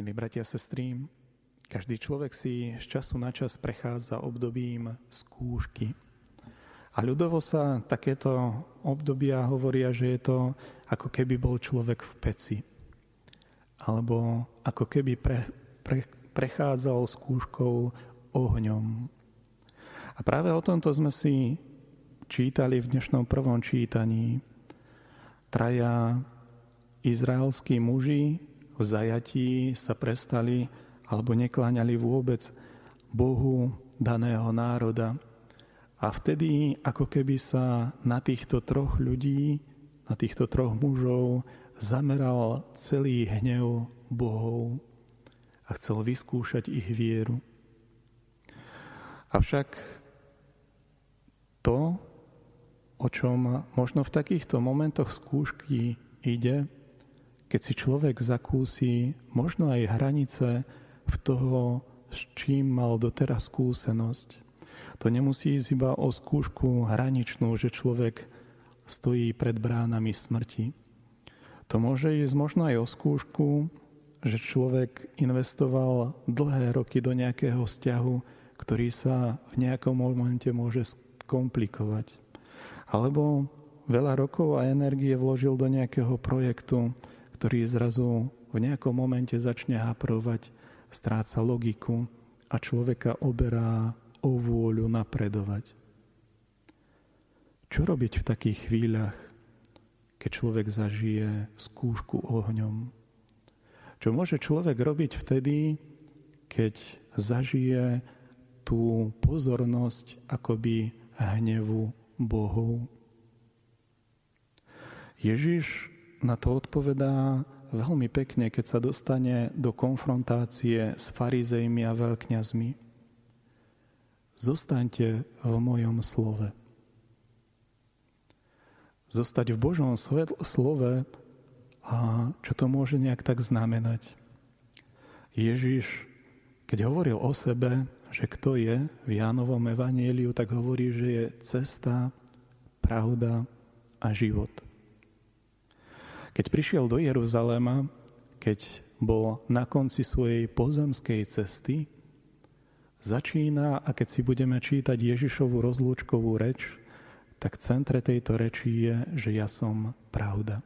Milí bratia a sestry, každý človek si z času na čas prechádza obdobím skúšky. A ľudovo sa takéto obdobia hovoria, že je to ako keby bol človek v peci. Alebo ako keby pre, pre, prechádzal skúškou ohňom. A práve o tomto sme si čítali v dnešnom prvom čítaní. Traja izraelskí muži v zajatí sa prestali alebo nekláňali vôbec Bohu daného národa. A vtedy ako keby sa na týchto troch ľudí, na týchto troch mužov zameral celý hnev Bohov a chcel vyskúšať ich vieru. Avšak to, o čom možno v takýchto momentoch skúšky ide, keď si človek zakúsi možno aj hranice v toho, s čím mal doteraz skúsenosť. To nemusí ísť iba o skúšku hraničnú, že človek stojí pred bránami smrti. To môže ísť možno aj o skúšku, že človek investoval dlhé roky do nejakého vzťahu, ktorý sa v nejakom momente môže skomplikovať. Alebo veľa rokov a energie vložil do nejakého projektu, ktorý zrazu v nejakom momente začne haprovať, stráca logiku a človeka oberá o vôľu napredovať. Čo robiť v takých chvíľach, keď človek zažije skúšku ohňom? Čo môže človek robiť vtedy, keď zažije tú pozornosť akoby hnevu Bohov? Ježiš na to odpovedá veľmi pekne, keď sa dostane do konfrontácie s farizejmi a veľkňazmi. Zostaňte v mojom slove. Zostať v Božom slove a čo to môže nejak tak znamenať? Ježiš, keď hovoril o sebe, že kto je v Jánovom evanieliu, tak hovorí, že je cesta, pravda a život. Keď prišiel do Jeruzalema, keď bol na konci svojej pozemskej cesty, začína, a keď si budeme čítať Ježišovú rozlúčkovú reč, tak v centre tejto reči je, že ja som pravda.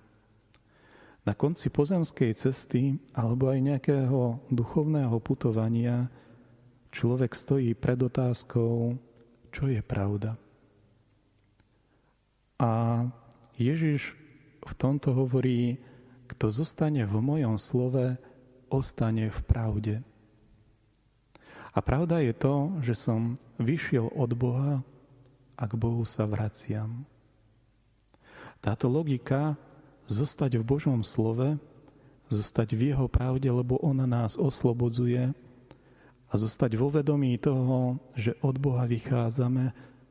Na konci pozemskej cesty alebo aj nejakého duchovného putovania človek stojí pred otázkou, čo je pravda. A Ježiš v tomto hovorí, kto zostane v mojom slove, ostane v pravde. A pravda je to, že som vyšiel od Boha a k Bohu sa vraciam. Táto logika zostať v Božom slove, zostať v Jeho pravde, lebo ona nás oslobodzuje a zostať vo vedomí toho, že od Boha vychádzame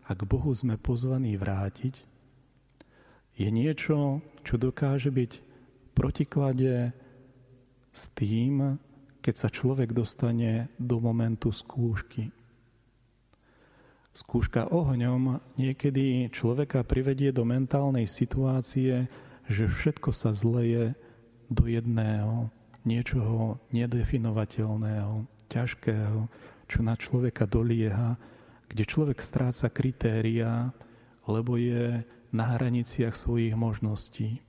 a k Bohu sme pozvaní vrátiť, je niečo, čo dokáže byť v protiklade s tým, keď sa človek dostane do momentu skúšky. Skúška ohňom niekedy človeka privedie do mentálnej situácie, že všetko sa zleje do jedného, niečoho nedefinovateľného, ťažkého, čo na človeka dolieha, kde človek stráca kritéria, lebo je na hraniciach svojich možností.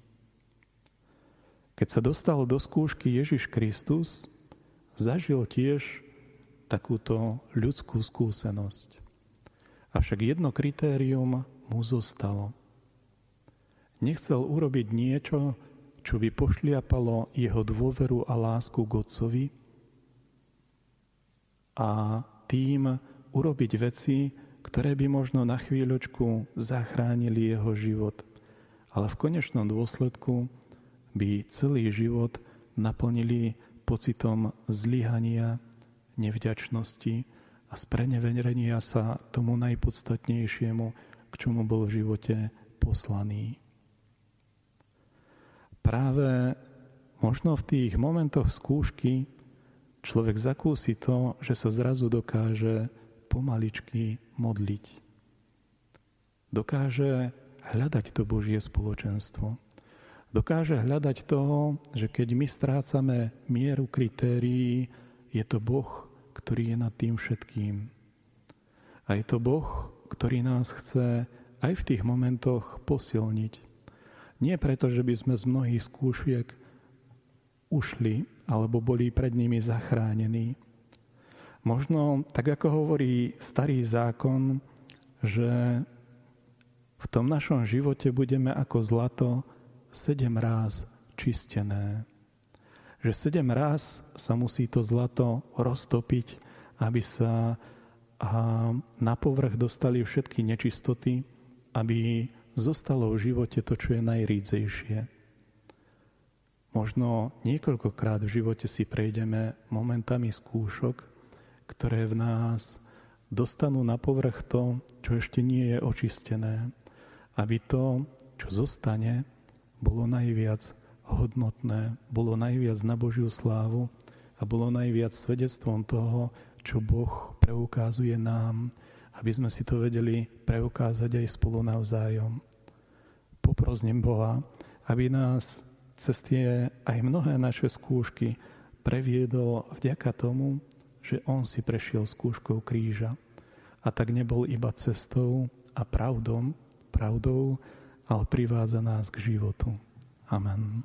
Keď sa dostal do skúšky Ježiš Kristus, zažil tiež takúto ľudskú skúsenosť. Avšak jedno kritérium mu zostalo. Nechcel urobiť niečo, čo by pošliapalo jeho dôveru a lásku k Otcovi a tým urobiť veci, ktoré by možno na chvíľočku zachránili jeho život, ale v konečnom dôsledku by celý život naplnili pocitom zlyhania, nevďačnosti a spreneverenia sa tomu najpodstatnejšiemu, k čomu bol v živote poslaný. Práve možno v tých momentoch skúšky človek zakúsi to, že sa zrazu dokáže pomaličky modliť. Dokáže hľadať to Božie spoločenstvo. Dokáže hľadať toho, že keď my strácame mieru kritérií, je to Boh, ktorý je nad tým všetkým. A je to Boh, ktorý nás chce aj v tých momentoch posilniť. Nie preto, že by sme z mnohých skúšiek ušli alebo boli pred nimi zachránení. Možno, tak ako hovorí starý zákon, že v tom našom živote budeme ako zlato sedem ráz čistené. Že sedem ráz sa musí to zlato roztopiť, aby sa na povrch dostali všetky nečistoty, aby zostalo v živote to, čo je najrídzejšie. Možno niekoľkokrát v živote si prejdeme momentami skúšok, ktoré v nás dostanú na povrch to, čo ešte nie je očistené, aby to, čo zostane, bolo najviac hodnotné, bolo najviac na Božiu slávu a bolo najviac svedectvom toho, čo Boh preukázuje nám, aby sme si to vedeli preukázať aj spolu navzájom. Poprosím Boha, aby nás cez tie aj mnohé naše skúšky previedol vďaka tomu, že On si prešiel skúškou kríža. A tak nebol iba cestou a pravdom, pravdou, ale privádza nás k životu. Amen.